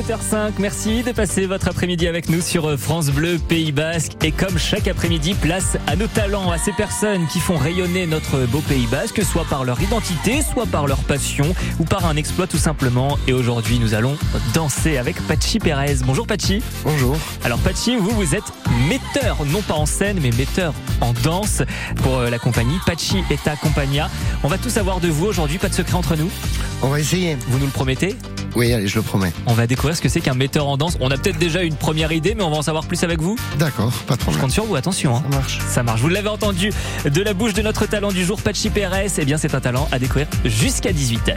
17h05. Merci de passer votre après-midi avec nous sur euh, France Bleu Pays Basque. Et comme chaque après-midi, place à nos talents, à ces personnes qui font rayonner notre beau Pays Basque, soit par leur identité, soit par leur passion, ou par un exploit tout simplement. Et aujourd'hui, nous allons danser avec Pachi Pérez. Bonjour Pachi. Bonjour. Alors Pachi, vous, vous êtes metteur, non pas en scène, mais metteur en danse pour euh, la compagnie Pachi Eta Compagnia. On va tout savoir de vous aujourd'hui, pas de secret entre nous. On va essayer. Vous nous le promettez? Oui, allez, je le promets. On va découvrir ce que c'est qu'un metteur en danse. On a peut-être déjà une première idée, mais on va en savoir plus avec vous. D'accord, pas de Je problème. compte sur vous, attention. hein. Ça marche. Ça marche. Vous l'avez entendu de la bouche de notre talent du jour, Pachi Pérez. Eh bien, c'est un talent à découvrir jusqu'à 18h.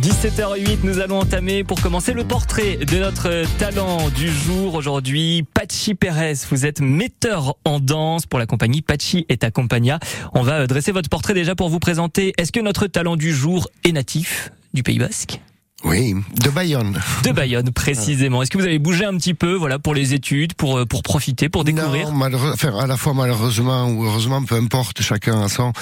17h08, nous allons entamer pour commencer le portrait de notre talent du jour aujourd'hui. Pachi Pérez, vous êtes metteur en danse pour la compagnie Pachi et Compagnia. On va dresser votre portrait déjà pour vous présenter. Est-ce que notre talent du jour est natif? Du Pays Basque Oui, de Bayonne. De Bayonne précisément. Est-ce que vous avez bougé un petit peu, voilà, pour les études, pour euh, pour profiter, pour découvrir Non, enfin, à la fois malheureusement ou heureusement, peu importe, chacun a son,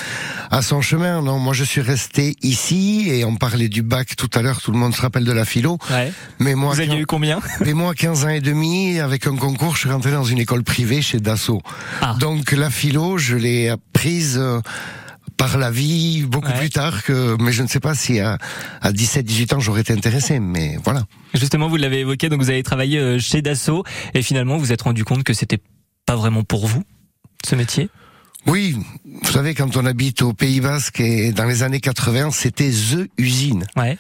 a son chemin. Non, moi je suis resté ici et on parlait du bac tout à l'heure, tout le monde se rappelle de la philo. Ouais. Mais moi, Vous aviez eu combien mais moi, 15 ans et demi, avec un concours, je suis rentré dans une école privée chez Dassault. Ah. Donc la philo, je l'ai apprise euh, par la vie beaucoup Ouais. plus tard que, mais je ne sais pas si à, à 17, 18 ans j'aurais été intéressé, mais voilà. Justement, vous l'avez évoqué, donc vous avez travaillé euh, chez Dassault et finalement vous vous êtes rendu compte que c'était pas vraiment pour vous ce métier? Oui, vous savez, quand on habite au Pays Basque et dans les années 80, c'était THE usine. Ouais.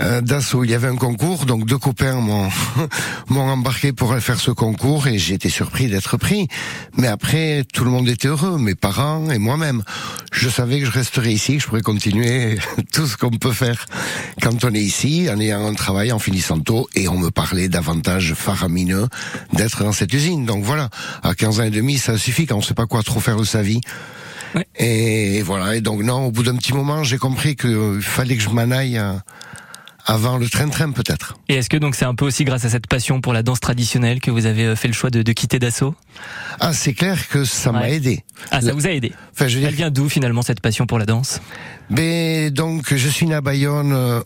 Euh, Dassault, il y avait un concours, donc deux copains m'ont m'ont embarqué pour faire ce concours et j'ai été surpris d'être pris. Mais après, tout le monde était heureux, mes parents et moi-même. Je savais que je resterais ici, que je pourrais continuer tout ce qu'on peut faire quand on est ici, en ayant un travail, en finissant tôt, et on me parlait d'avantages faramineux d'être dans cette usine. Donc voilà, à 15 ans et demi, ça suffit quand on sait pas quoi trop faire de sa vie. Ouais. Et voilà, et donc non, au bout d'un petit moment, j'ai compris qu'il fallait que je m'en aille euh, avant le train-train peut-être. Et est-ce que donc c'est un peu aussi grâce à cette passion pour la danse traditionnelle que vous avez euh, fait le choix de, de quitter Dassault? Ah, c'est clair que ça m'a aidé. Ah, ça La- vous a aidé. Enfin, je veux Elle dire, vient d'où finalement cette passion pour la danse? Mais donc je suis né à Bayonne euh,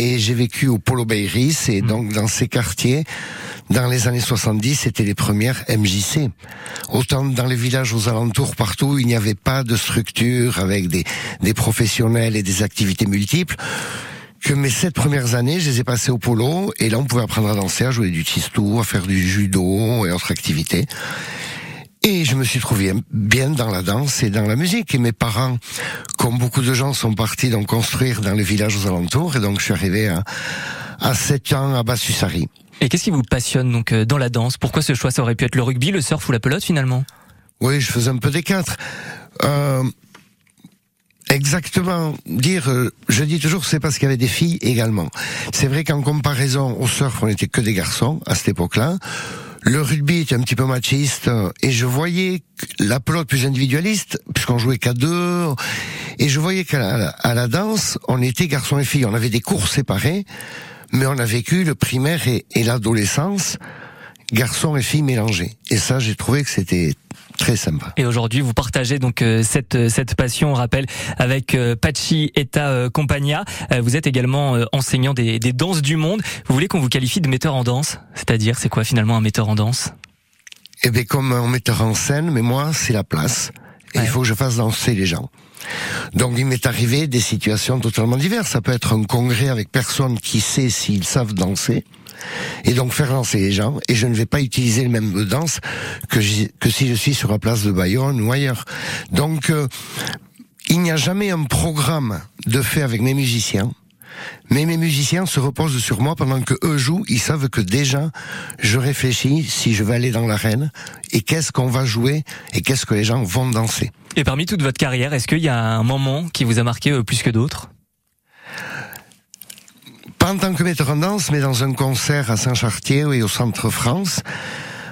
et j'ai vécu au Polo Bayris et donc dans ces quartiers, dans les années 70, c'était les premières MJC. Autant dans les villages aux alentours, partout, il n'y avait pas de structure avec des, des professionnels et des activités multiples. Que mes sept premières années, je les ai passées au polo, et là on pouvait apprendre à danser, à jouer du tistou, à faire du judo et autres activités. Et je me suis trouvé bien dans la danse et dans la musique. Et mes parents, comme beaucoup de gens, sont partis donc construire dans les villages aux alentours. Et donc je suis arrivé à, à 7 ans à Bassusari. Et qu'est-ce qui vous passionne donc euh, dans la danse? Pourquoi ce choix? Ça aurait pu être le rugby, le surf ou la pelote finalement? Oui, je faisais un peu des quatre. Euh, exactement. Dire, euh, je dis toujours, c'est parce qu'il y avait des filles également. C'est vrai qu'en comparaison au surf, on n'était que des garçons à cette époque-là. Le rugby était un petit peu machiste euh, et je voyais la pelote plus individualiste puisqu'on jouait qu'à deux et je voyais qu'à la, à la danse on était garçons et filles. On avait des cours séparés mais on a vécu le primaire et, et l'adolescence garçons et filles mélangés. Et ça j'ai trouvé que c'était très sympa Et aujourd'hui, vous partagez donc euh, cette euh, cette passion, on rappelle, avec euh, Pachi Eta Compagnia. Vous êtes également enseignant des, des danses du monde. Vous voulez qu'on vous qualifie de metteur en danse? C'est-à-dire, c'est quoi finalement un metteur en danse? Eh bien, comme un metteur en scène, mais moi, c'est la place. Et Ouais. il faut que je fasse danser les gens. Donc, il m'est arrivé des situations totalement diverses. Ça peut être un congrès avec personne qui sait s'ils savent danser. Et donc, faire danser les gens. Et je ne vais pas utiliser le même danse que, que si je suis sur la place de Bayonne ou ailleurs. Donc, euh, il n'y a jamais un programme de fait avec mes musiciens. Mais mes musiciens se reposent sur moi pendant que eux jouent. Ils savent que déjà, je réfléchis si je vais aller dans l'arène et qu'est-ce qu'on va jouer et qu'est-ce que les gens vont danser. Et parmi toute votre carrière, est-ce qu'il y a un moment qui vous a marqué euh, plus que d'autres? En tant que metteur en danse, mais dans un concert à Saint-Chartier et au Centre France.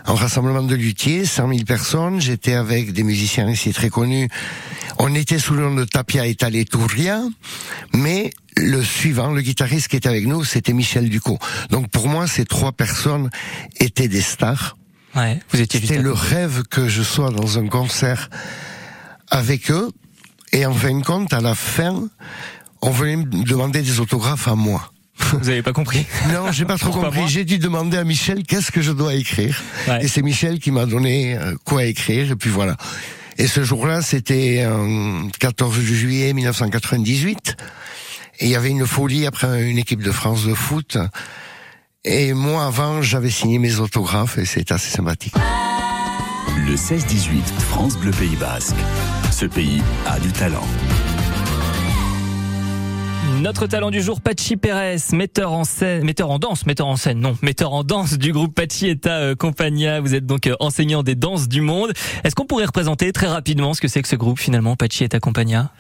Un rassemblement de luthiers, 100 000 personnes. J'étais avec des musiciens ici très connus. On était sous le nom de Tapia et Touria, mais le suivant, le guitariste qui était avec nous, c'était Michel Ducot. Donc pour moi, ces trois personnes étaient des stars. Ouais, vous étiez C'était le rêve que je sois dans un concert avec eux. Et en fin de compte, à la fin, on venait me demander des autographes à moi. Vous n'avez pas compris Non, j'ai pas trop compris. J'ai dû demander à Michel qu'est-ce que je dois écrire. Et c'est Michel qui m'a donné euh, quoi écrire. Et puis voilà. Et ce jour-là, c'était un 14 juillet 1998. Et il y avait une folie après une équipe de France de foot. Et moi, avant, j'avais signé mes autographes et c'est assez sympathique. Le 16-18, France Bleu Pays Basque. Ce pays a du talent. Notre talent du jour, Pachi Pérez, metteur en scène, metteur en danse, metteur en scène, non, metteur en danse du groupe Pachi Eta euh, Compagnia. Vous êtes donc euh, enseignant des danses du monde. Est-ce qu'on pourrait représenter très rapidement ce que c'est que ce groupe finalement, Pachi Eta Compagnia?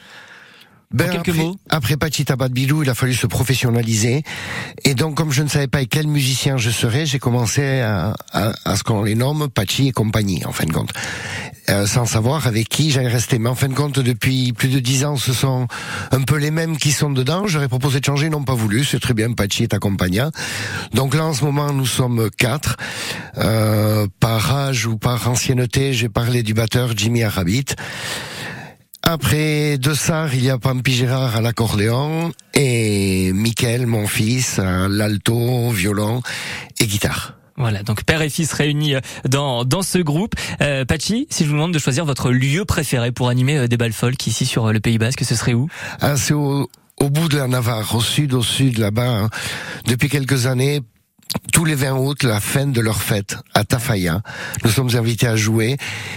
Ben quelques après, mots. Après Pachita Bilou, il a fallu se professionnaliser. Et donc, comme je ne savais pas quel musicien je serais, j'ai commencé à, à, à ce qu'on les nomme Pachi et compagnie, en fin de compte. Euh, sans savoir avec qui j'allais rester. Mais en fin de compte, depuis plus de dix ans, ce sont un peu les mêmes qui sont dedans. J'aurais proposé de changer, ils n'ont pas voulu. C'est très bien, Pachi est accompagnant. Donc là, en ce moment, nous sommes quatre. Euh, par âge ou par ancienneté, j'ai parlé du batteur Jimmy Arabit. Après De Sar, il y a Pampi Gérard à l'accordéon et Mickaël, mon fils, à l'alto, violon et guitare. Voilà, donc père et fils réunis euh, dans, dans ce groupe. Euh, Pachi, si je vous demande de choisir votre lieu préféré pour animer euh, des balles folk ici sur le Pays Basque, ce serait où? Ah, C'est au, au bout de la Navarre, au sud, au sud, là-bas. Hein. Depuis quelques années, tous les 20 août, la fin de leur fête à Tafaya. Nous sommes invités à jouer.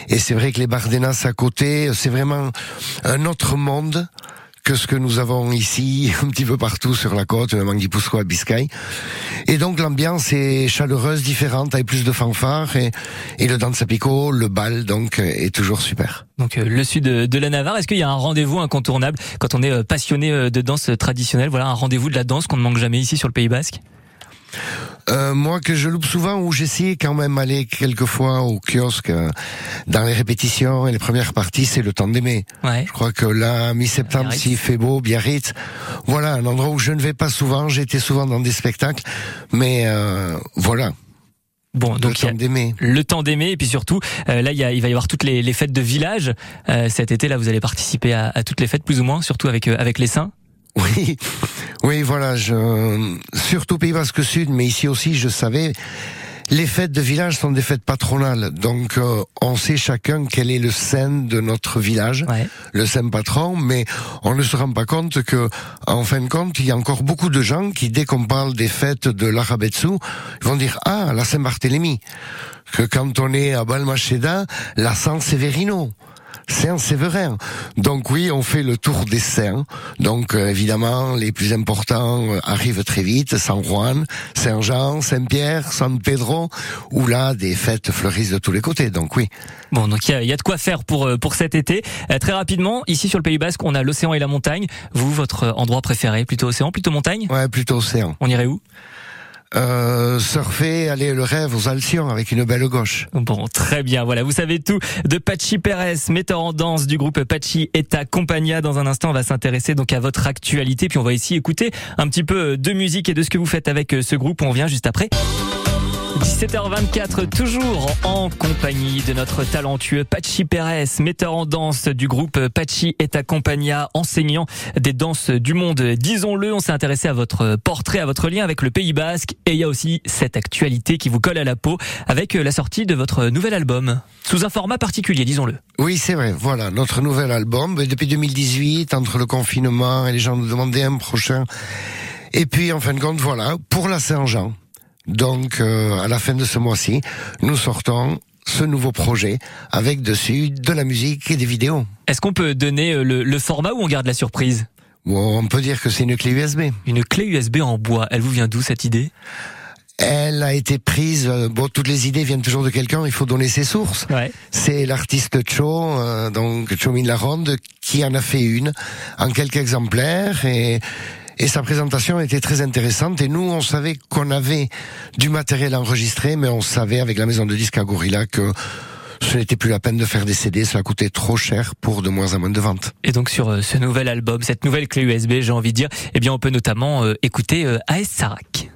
Et c'est vrai que les Bardenas à côté, c'est vraiment un autre monde que ce que nous avons ici, un petit peu partout sur la côte, Manguipusco à Biscay. Et donc l'ambiance est chaleureuse, différente, avec plus de fanfares et, et le danse à picot, le bal, donc, est toujours super. Donc euh, le sud de la Navarre, est-ce qu'il y a un rendez-vous incontournable quand on est euh, passionné euh, de danse traditionnelle? Voilà, un rendez-vous de la danse qu'on ne manque jamais ici sur le Pays Basque? Euh, moi que je loupe souvent ou j'essaie quand même aller quelquefois au kiosque euh, dans les répétitions et les premières parties c'est le temps d'aimer. Ouais. Je crois que là mi-septembre s'il fait beau Biarritz, voilà un endroit où je ne vais pas souvent. J'étais souvent dans des spectacles, mais euh, voilà. Bon, donc le temps d'aimer. Le temps d'aimer, et puis surtout, euh, là, il, y a, il va y avoir toutes les, les fêtes de village. Euh, cet été, là, vous allez participer à, à, toutes les fêtes, plus ou moins, surtout avec, avec les saints. Oui, oui, voilà. Je, surtout Pays Basque Sud, mais ici aussi, je savais. Les fêtes de village sont des fêtes patronales, donc euh, on sait chacun quel est le saint de notre village, ouais. le saint patron, mais on ne se rend pas compte que, en fin de compte, il y a encore beaucoup de gens qui, dès qu'on parle des fêtes de l'Arabetsu, vont dire ah la Saint-Barthélemy, que quand on est à Balmacheda, la San Severino. Saint-Séverin. Donc oui, on fait le tour des saints. Donc euh, évidemment, les plus importants euh, arrivent très vite. San Juan, Saint-Jean, Saint-Pierre, San Pedro, où là, des fêtes fleurissent de tous les côtés. Donc oui. Bon, donc il y, y a, de quoi faire pour euh, pour cet été. Euh, très rapidement, ici sur le Pays Basque, on a l'océan et la montagne. Vous, votre endroit préféré, plutôt océan, plutôt montagne? Ouais, plutôt océan. On irait où? Euh, surfer, aller le rêve aux Alcyons avec une belle gauche. Bon, très bien. Voilà, vous savez tout de Pachi Pérez, metteur en danse du groupe Pachi Eta Compagnia. Dans un instant, on va s'intéresser donc à votre actualité, puis on va ici écouter un petit peu de musique et de ce que vous faites avec ce groupe. On vient juste après. 17h24, toujours en compagnie de notre talentueux Pachi Pérez, metteur en danse du groupe Pachi et Compagnia, enseignant des danses du monde. Disons-le, on s'est intéressé à votre portrait, à votre lien avec le Pays Basque et il y a aussi cette actualité qui vous colle à la peau avec la sortie de votre nouvel album. Sous un format particulier, disons-le. Oui, c'est vrai. Voilà, notre nouvel album. Depuis 2018, entre le confinement et les gens nous demandaient un prochain. Et puis, en fin de compte, voilà, pour la Saint-Jean. Donc, euh, à la fin de ce mois-ci, nous sortons ce nouveau projet avec dessus de la musique et des vidéos. Est-ce qu'on peut donner euh, le, le, format ou on garde la surprise? Bon, On peut dire que c'est une clé USB. Une clé USB en bois. Elle vous vient d'où cette idée? Elle a été prise. Euh, bon, toutes les idées viennent toujours de quelqu'un. Il faut donner ses sources. Ouais. C'est l'artiste Cho, euh, donc Chomin Laronde, qui en a fait une en quelques exemplaires et et sa présentation était très intéressante. Et nous, on savait qu'on avait du matériel enregistré, mais on savait avec la maison de disques à Gorilla que ce n'était plus la peine de faire des CD, cela coûtait trop cher pour de moins en moins de ventes. Et donc sur ce nouvel album, cette nouvelle clé USB, j'ai envie de dire, eh bien on peut notamment euh, écouter euh, AS Sarak.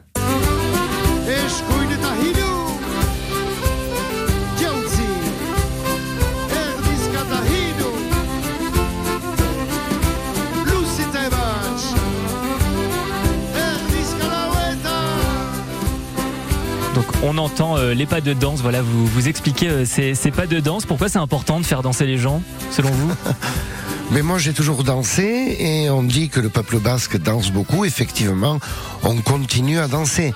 On entend les pas de danse. Voilà, vous vous expliquez ces, ces pas de danse. Pourquoi c'est important de faire danser les gens, selon vous? Mais moi j'ai toujours dansé et on dit que le peuple basque danse beaucoup. Effectivement, on continue à danser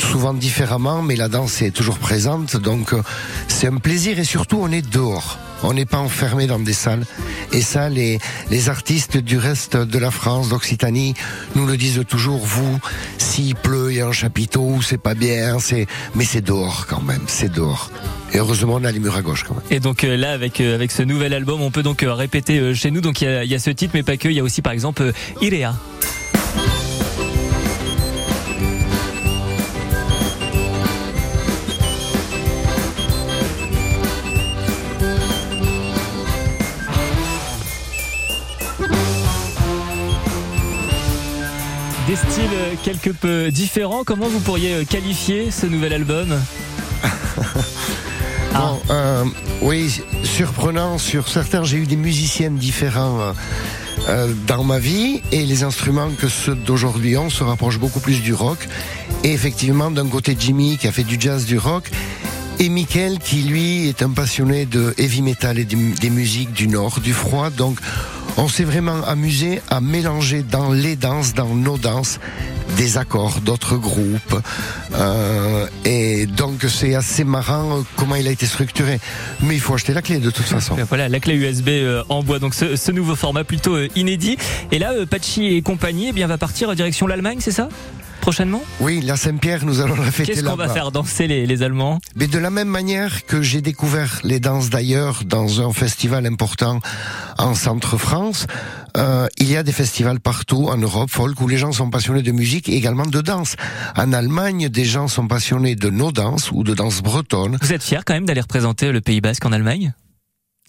souvent différemment, mais la danse est toujours présente, donc euh, c'est un plaisir et surtout on est dehors. On n'est pas enfermé dans des salles. Et ça, les, artistes du reste de la France, d'Occitanie, nous le disent toujours, vous, s'il pleut, il y a un chapiteau, c'est pas bien, mais c'est dehors quand même, c'est dehors. Et heureusement, on a les murs à gauche quand même. Et donc euh, là, avec, euh, avec ce nouvel album, on peut donc répéter chez nous. Donc il y a, y a, ce titre, mais pas que. Il y a aussi, par exemple, Irea. Quelque peu différents. Comment vous pourriez qualifier ce nouvel album ah. euh, Oui, surprenant. Sur certains, j'ai eu des musiciennes différents. Euh, euh, dans ma vie et les instruments que ceux d'aujourd'hui ont se rapprochent beaucoup plus du rock et effectivement d'un côté Jimmy qui a fait du jazz du rock et Michael qui lui est un passionné de heavy metal et des musiques du nord du froid donc on s'est vraiment amusé à mélanger dans les danses, dans nos danses, des accords d'autres groupes. Euh, et donc c'est assez marrant comment il a été structuré. Mais il faut acheter la clé de toute façon. Voilà, la clé USB euh, en bois. Donc ce, ce nouveau format plutôt euh, inédit. Et là, Pachi et compagnie eh bien, va partir direction l'Allemagne, c'est ça? Prochainement? Oui, la Saint-Pierre, nous allons la fêter Qu'est-ce qu'on va faire danser les, les Allemands? Mais de la même manière que j'ai découvert les danses d'ailleurs dans un festival important en Centre-France, euh, il y a des festivals partout en Europe, folk, où les gens sont passionnés de musique et également de danse. En Allemagne, des gens sont passionnés de nos danses ou de danse bretonne. Vous êtes fier quand même d'aller représenter le Pays Basque en Allemagne?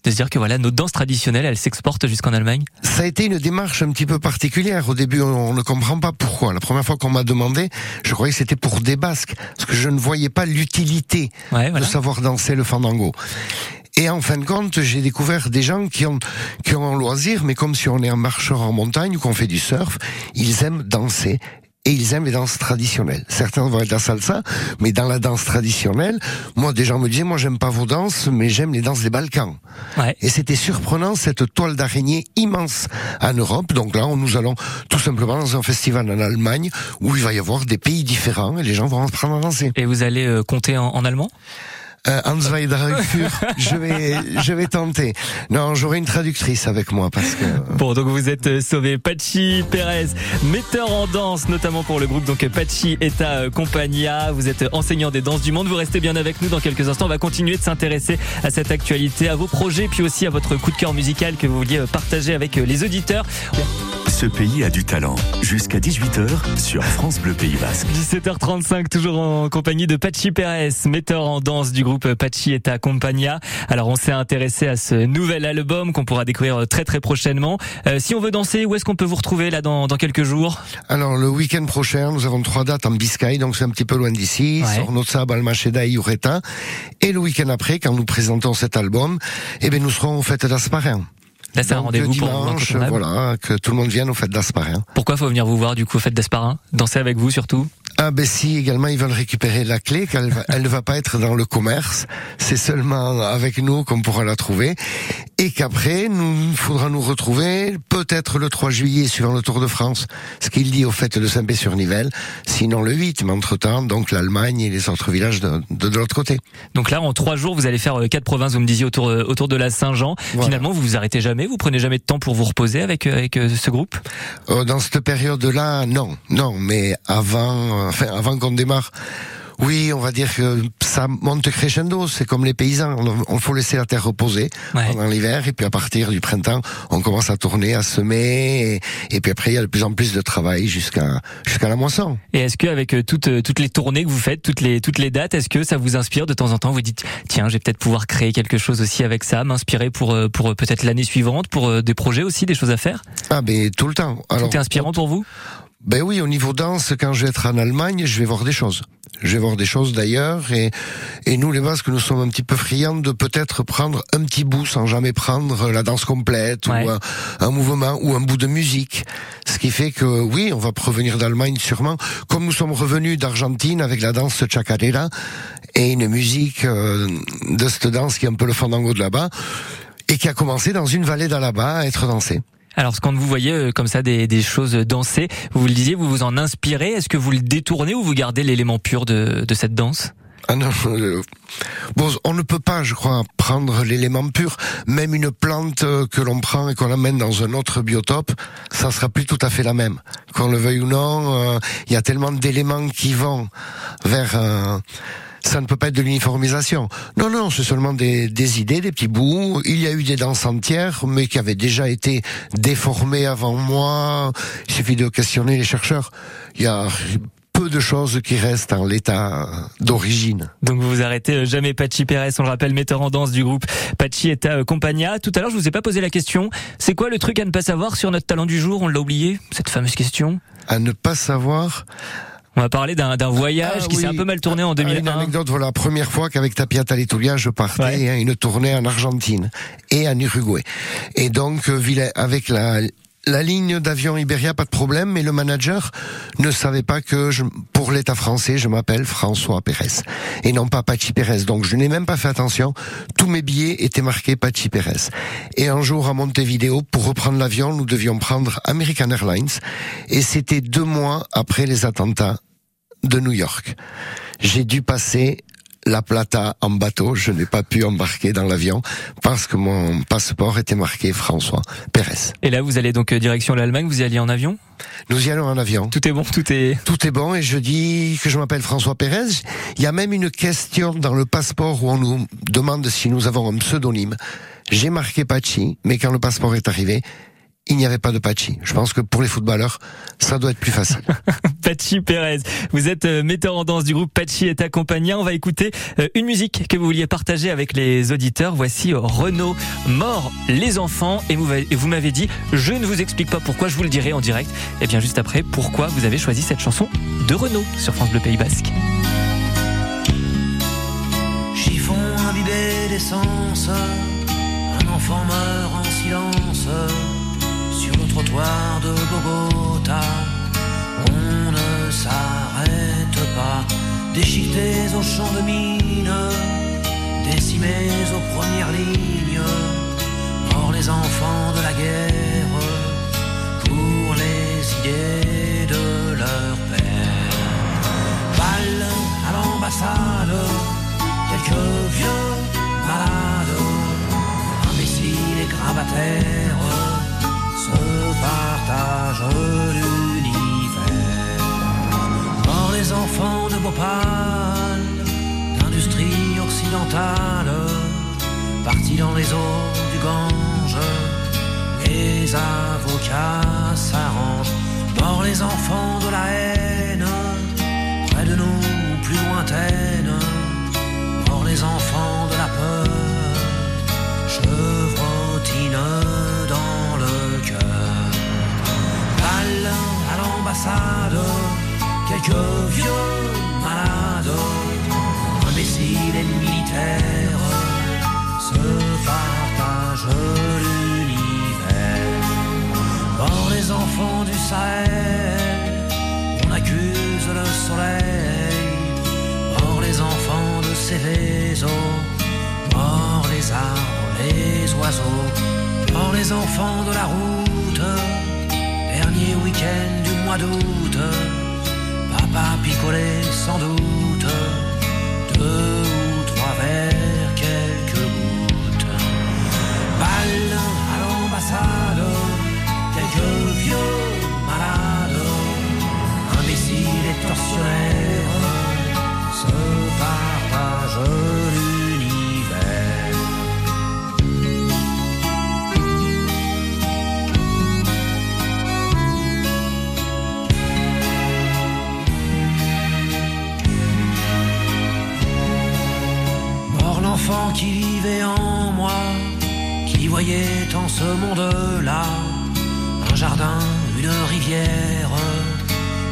De se dire que voilà, nos danses traditionnelles, elles s'exportent jusqu'en Allemagne? Ça a été une démarche un petit peu particulière. Au début, on ne comprend pas pourquoi. La première fois qu'on m'a demandé, je croyais que c'était pour des Basques, parce que je ne voyais pas l'utilité de savoir danser le fandango. Et en fin de compte, j'ai découvert des gens qui ont, qui ont un loisir, mais comme si on est un marcheur en montagne ou qu'on fait du surf, ils aiment danser et ils aiment les danses traditionnelles. Certains vont être la salsa, mais dans la danse traditionnelle, moi des gens me disaient, moi j'aime pas vos danses, mais j'aime les danses des Balkans. Ouais. Et c'était surprenant cette toile d'araignée immense en Europe. Donc là, nous allons tout simplement dans un festival en Allemagne où il va y avoir des pays différents et les gens vont apprendre à danser. Et vous allez euh, compter en, en allemand? Euh, je vais, je vais tenter. Non, j'aurai une traductrice avec moi parce que. Bon, donc vous êtes euh, sauvé. Pachi Perez, metteur en danse, notamment pour le groupe donc Pachi Eta Compagnia. Vous êtes enseignant des danses du monde. Vous restez bien avec nous dans quelques instants. On va continuer de s'intéresser à cette actualité, à vos projets, puis aussi à votre coup de cœur musical que vous vouliez partager avec les auditeurs. Ce pays a du talent. Jusqu'à 18h sur France Bleu Pays Basque. 17h35, toujours en compagnie de Pachi Perez, metteur en danse du groupe Pachi et Compagnia. Alors on s'est intéressé à ce nouvel album qu'on pourra découvrir très très prochainement. Euh, si on veut danser, où est-ce qu'on peut vous retrouver là dans, dans quelques jours? Alors le week-end prochain, nous avons trois dates en Biscaye, donc c'est un petit peu loin d'ici, ouais. sur Notsa, Balmacheda et Ureta. Et le week-end après, quand nous présentons cet album, eh bien nous serons aux fêtes d'Asparin. Là, c'est un rendez-vous dimanche, voilà, que tout le monde vienne aux fêtes d'Asparin. Pourquoi faut venir vous voir du coup aux fêtes d'Asparin? Danser avec vous surtout? Ah ben si, également ils veulent récupérer la clé, qu'elle elle ne va pas être dans le commerce, c'est seulement avec nous qu'on pourra la trouver, et qu'après, nous faudra nous retrouver peut-être le 3 juillet suivant le Tour de France, ce qu'il dit au fait de Saint-Pé-sur-Nivelle, sinon le 8, mais entre-temps, donc l'Allemagne et les autres villages de, de, de l'autre côté. Donc là, en trois jours, vous allez faire euh, quatre provinces, vous me disiez, autour, euh, autour de la Saint-Jean. Finalement, vous vous arrêtez jamais, vous prenez jamais de temps pour vous reposer avec, euh, avec ce groupe? Dans cette période-là, non, non, mais avant enfin, avant qu'on démarre. Oui, on va dire que ça monte crescendo. C'est comme les paysans. On, faut laisser la terre reposer pendant l'hiver et puis à partir du printemps, on commence à tourner, à semer et, puis après il y a de plus en plus de travail jusqu'à jusqu'à la moisson. Et est-ce que avec euh, toutes euh, toutes les tournées que vous faites, toutes les toutes les dates, est-ce que ça vous inspire de temps en temps? Vous dites tiens, je vais peut-être pouvoir créer quelque chose aussi avec ça, m'inspirer pour euh, pour peut-être l'année suivante, pour des projets aussi, des choses à faire? Ah ben tout le temps. Alors, tout est inspirant pour vous? Ben oui, au niveau danse, quand je vais être en Allemagne, je vais voir des choses. je vais voir des choses d'ailleurs et, et nous les Basques nous sommes un petit peu friands de peut-être prendre un petit bout sans jamais prendre la danse complète ou un, mouvement ou un bout de musique ce qui fait que oui on va provenir d'Allemagne sûrement comme nous sommes revenus d'Argentine avec la danse chacarera et une musique euh, de cette danse qui est un peu le fandango de là-bas et qui a commencé dans une vallée d'Alaba à être dansée. Alors, quand vous voyez euh, comme ça des, des, choses dansées, vous le disiez, vous vous en inspirez. Est-ce que vous le détournez ou vous gardez l'élément pur de, de cette danse? Ah non, euh, bon, on ne peut pas, je crois, prendre l'élément pur. Même une plante euh, que l'on prend et qu'on amène dans un autre biotope, ça sera plus tout à fait la même. Qu'on le veuille ou non, il y a tellement d'éléments qui vont vers ça ne peut pas être de l'uniformisation. Non, non, c'est seulement des, des, idées, des petits bouts. Il y a eu des danses entières, mais qui avaient déjà été déformées avant moi. Il suffit de questionner les chercheurs. Il y a peu de choses qui restent en l'état d'origine. Donc vous vous arrêtez euh, jamais Pachi Pérez, on le rappelle, metteur en danse du groupe Pachi Eta Compagnia. Tout à l'heure, je vous ai pas posé la question. C'est quoi le truc à ne pas savoir sur notre talent du jour? On l'a oublié, cette fameuse question. À ne pas savoir. On va parler d'un voyage ah qui s'est un peu mal tourné en 2001. Une anecdote, voilà, la première fois qu'avec Tapia Taletoulia, je partais, hein, une tournée en Argentine et en Uruguay. Et donc, euh, avec la, la ligne d'avion Iberia, pas de problème, mais le manager ne savait pas que je, pour l'État français, je m'appelle François Pérez et non pas Pachi Pérez. Donc je n'ai même pas fait attention. Tous mes billets étaient marqués Pachi Pérez. Et un jour à Montevideo, pour reprendre l'avion, nous devions prendre American Airlines et c'était deux mois après les attentats de New York. J'ai dû passer la Plata en bateau. Je n'ai pas pu embarquer dans l'avion parce que mon passeport était marqué François Pérez. Et là, vous allez donc euh, direction l'Allemagne. Vous y allez en avion? Nous y allons en avion. Tout est bon, tout est. Tout est bon et je dis que je m'appelle François Pérez. Il y a même une question dans le passeport où on nous demande si nous avons un pseudonyme. J'ai marqué Pachi, mais quand le passeport est arrivé, il n'y avait pas de Pachi. Je pense que pour les footballeurs, ça doit être plus facile. Pachi Pérez, vous êtes euh, metteur en danse du groupe Pachi est accompagné. On va écouter euh, une musique que vous vouliez partager avec les auditeurs. Voici euh, Renaud, Mort les enfants. Et vous m'avez dit, je ne vous explique pas pourquoi, je vous le dirai en direct. Et bien juste après, pourquoi vous avez choisi cette chanson de Renaud sur France Bleu Pays Basque. Chiffon imbibé d'essence, un enfant meurt en silence trottoir de Bogota. On ne s'arrête pas, déchiquetés au champ de mine, décimés aux premières lignes, morts les enfants de la guerre, pour les idées de leur père. Balle à l'ambassade, quelques vieux malades, imbéciles et gravataires partage l'univers. Par les enfants de Bhopal, d'industrie occidentale, partis dans les eaux du Gange, les avocats s'arrangent. Par les enfants de la haine, près de nous, plus lointaine, Par les enfants de la peur, chevrotine quelques vieux malades, imbéciles et militaires, se partagent l'univers. Par les enfants du Sahel, on accuse le soleil, Par les enfants de Céveso, Par les arbres, les oiseaux, Par les enfants de la route dernier week-end mois d'août, papa picolait sans doute deux ou trois verres, quelques gouttes. Balle à l'ambassade, quelques vieux malades, imbéciles et tortionnaires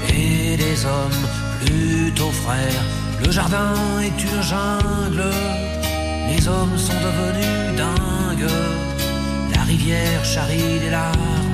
et des hommes aux frères. Le jardin est une jungle, les hommes sont devenus dingues. La rivière charrie les larmes.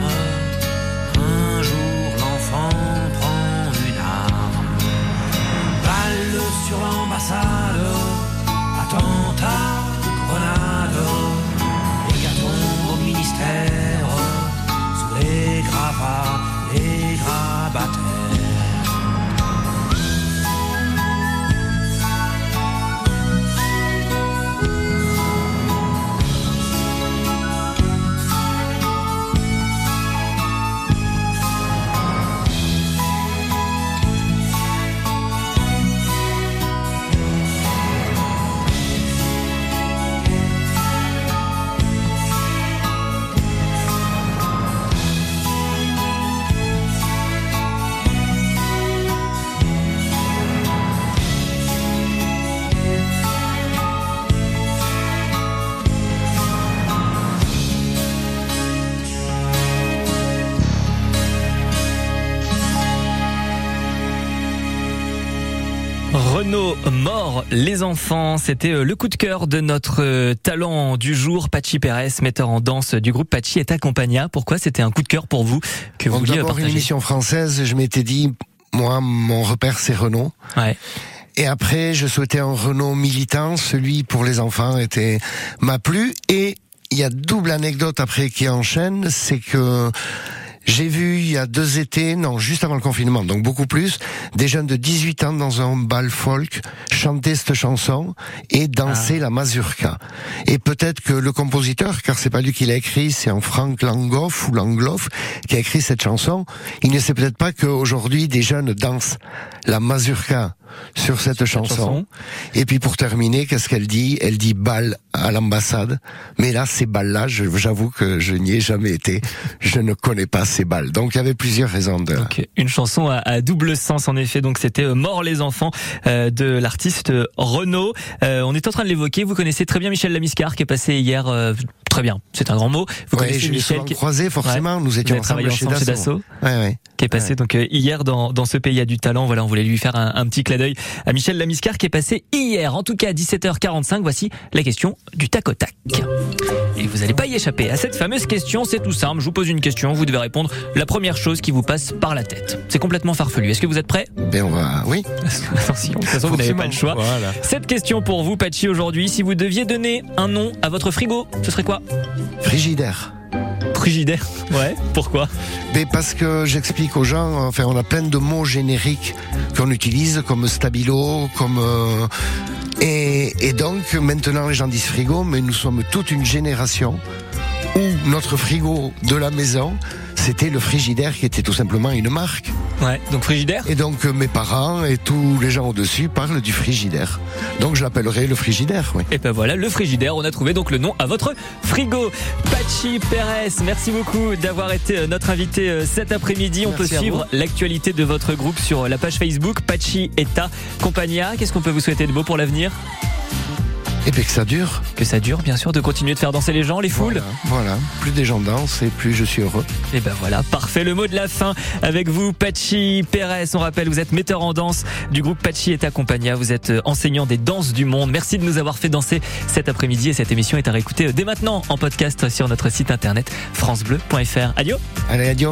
Renault mort les enfants, c'était euh, le coup de cœur de notre euh, talent du jour, Pachi Pérez, metteur en danse du groupe Pachi et Accompagna. Pourquoi c'était un coup de cœur pour vous que vous vouliez d'abord une partager émission française, je m'étais dit, moi, mon repère c'est Renault. Ouais. Et après, je souhaitais un Renault militant, celui pour les enfants était m'a plu. Et il y a double anecdote après qui enchaîne, c'est que j'ai vu il y a deux étés, non, juste avant le confinement, donc beaucoup plus, des jeunes de 18 ans dans un bal folk chanter cette chanson et danser la mazurka. Et peut-être que le compositeur, car c'est pas lui qui l'a écrit, c'est un Frank Langhoff ou Langloff qui a écrit cette chanson, il ne sait peut-être pas qu'aujourd'hui des jeunes dansent la mazurka sur cette chanson. chanson. Et puis pour terminer, qu'est-ce qu'elle dit? Elle dit bal à l'ambassade. Mais là, ces balles-là, j'avoue que je n'y ai jamais été. Je ne connais pas ces balles. Donc il y avait plusieurs raisons de... Une chanson à, à double sens en effet. Donc c'était euh, Mort les enfants euh, de l'artiste Renaud. Euh, on est en train de l'évoquer. Vous connaissez très bien Michel Lamiscar qui est passé hier. euh, très bien, c'est un grand mot. Vous Ouais, connaissez je Michel qui, croisé, forcément. Ouais. Nous étions ensemble chez ensemble chez Dassault. Dassault. Ouais, qui est passé donc hier dans, dans ce pays a du talent. Voilà, on voulait lui faire un, un petit clin d'œil à Michel Lamiscar qui est passé hier. En tout cas, à 17h45, voici la question du tac au tac. Et vous n'allez pas y échapper à cette fameuse question. C'est tout simple. Je vous pose une question. Vous devez répondre la première chose qui vous passe par la tête. C'est complètement farfelu. Est-ce que vous êtes prêts? Ben on va... Oui. Attention, de toute façon, vous n'avez pas le choix. Voilà. Cette question pour vous, Patchy, aujourd'hui. Si vous deviez donner un nom à votre frigo, ce serait quoi? Frigidaire. Frigidaire. Ouais. Pourquoi? Mais parce que j'explique aux gens, enfin, on a plein de mots génériques qu'on utilise, comme stabilo, comme euh, et, et donc maintenant les gens disent frigo, mais nous sommes toute une génération où notre frigo de la maison, c'était le frigidaire qui était tout simplement une marque. Ouais. Donc frigidaire. Et donc euh, mes parents et tous les gens au-dessus parlent du frigidaire. Donc je l'appellerai le frigidaire, oui. Et ben voilà, le frigidaire, on a trouvé donc le nom à votre frigo. Pachi Pérez, merci beaucoup d'avoir été euh, notre invité euh, cet après-midi. On peut suivre l'actualité de votre groupe sur la page Facebook Pachi Eta Compagnia. Qu'est-ce qu'on peut vous souhaiter de beau pour l'avenir? Et puis que ça dure. Que ça dure, bien sûr, de continuer de faire danser les gens, les foules. Voilà, voilà. Plus des gens dansent et plus je suis heureux. Et ben voilà, parfait. Le mot de la fin avec vous, Pachi Pérez. On rappelle, vous êtes metteur en danse du groupe Pachi et Compagnia. Vous êtes euh, enseignant des danses du monde. Merci de nous avoir fait danser cet après-midi et cette émission est à réécouter euh, dès maintenant en podcast sur notre site internet francebleu.fr. Adieu. Allez, adieu.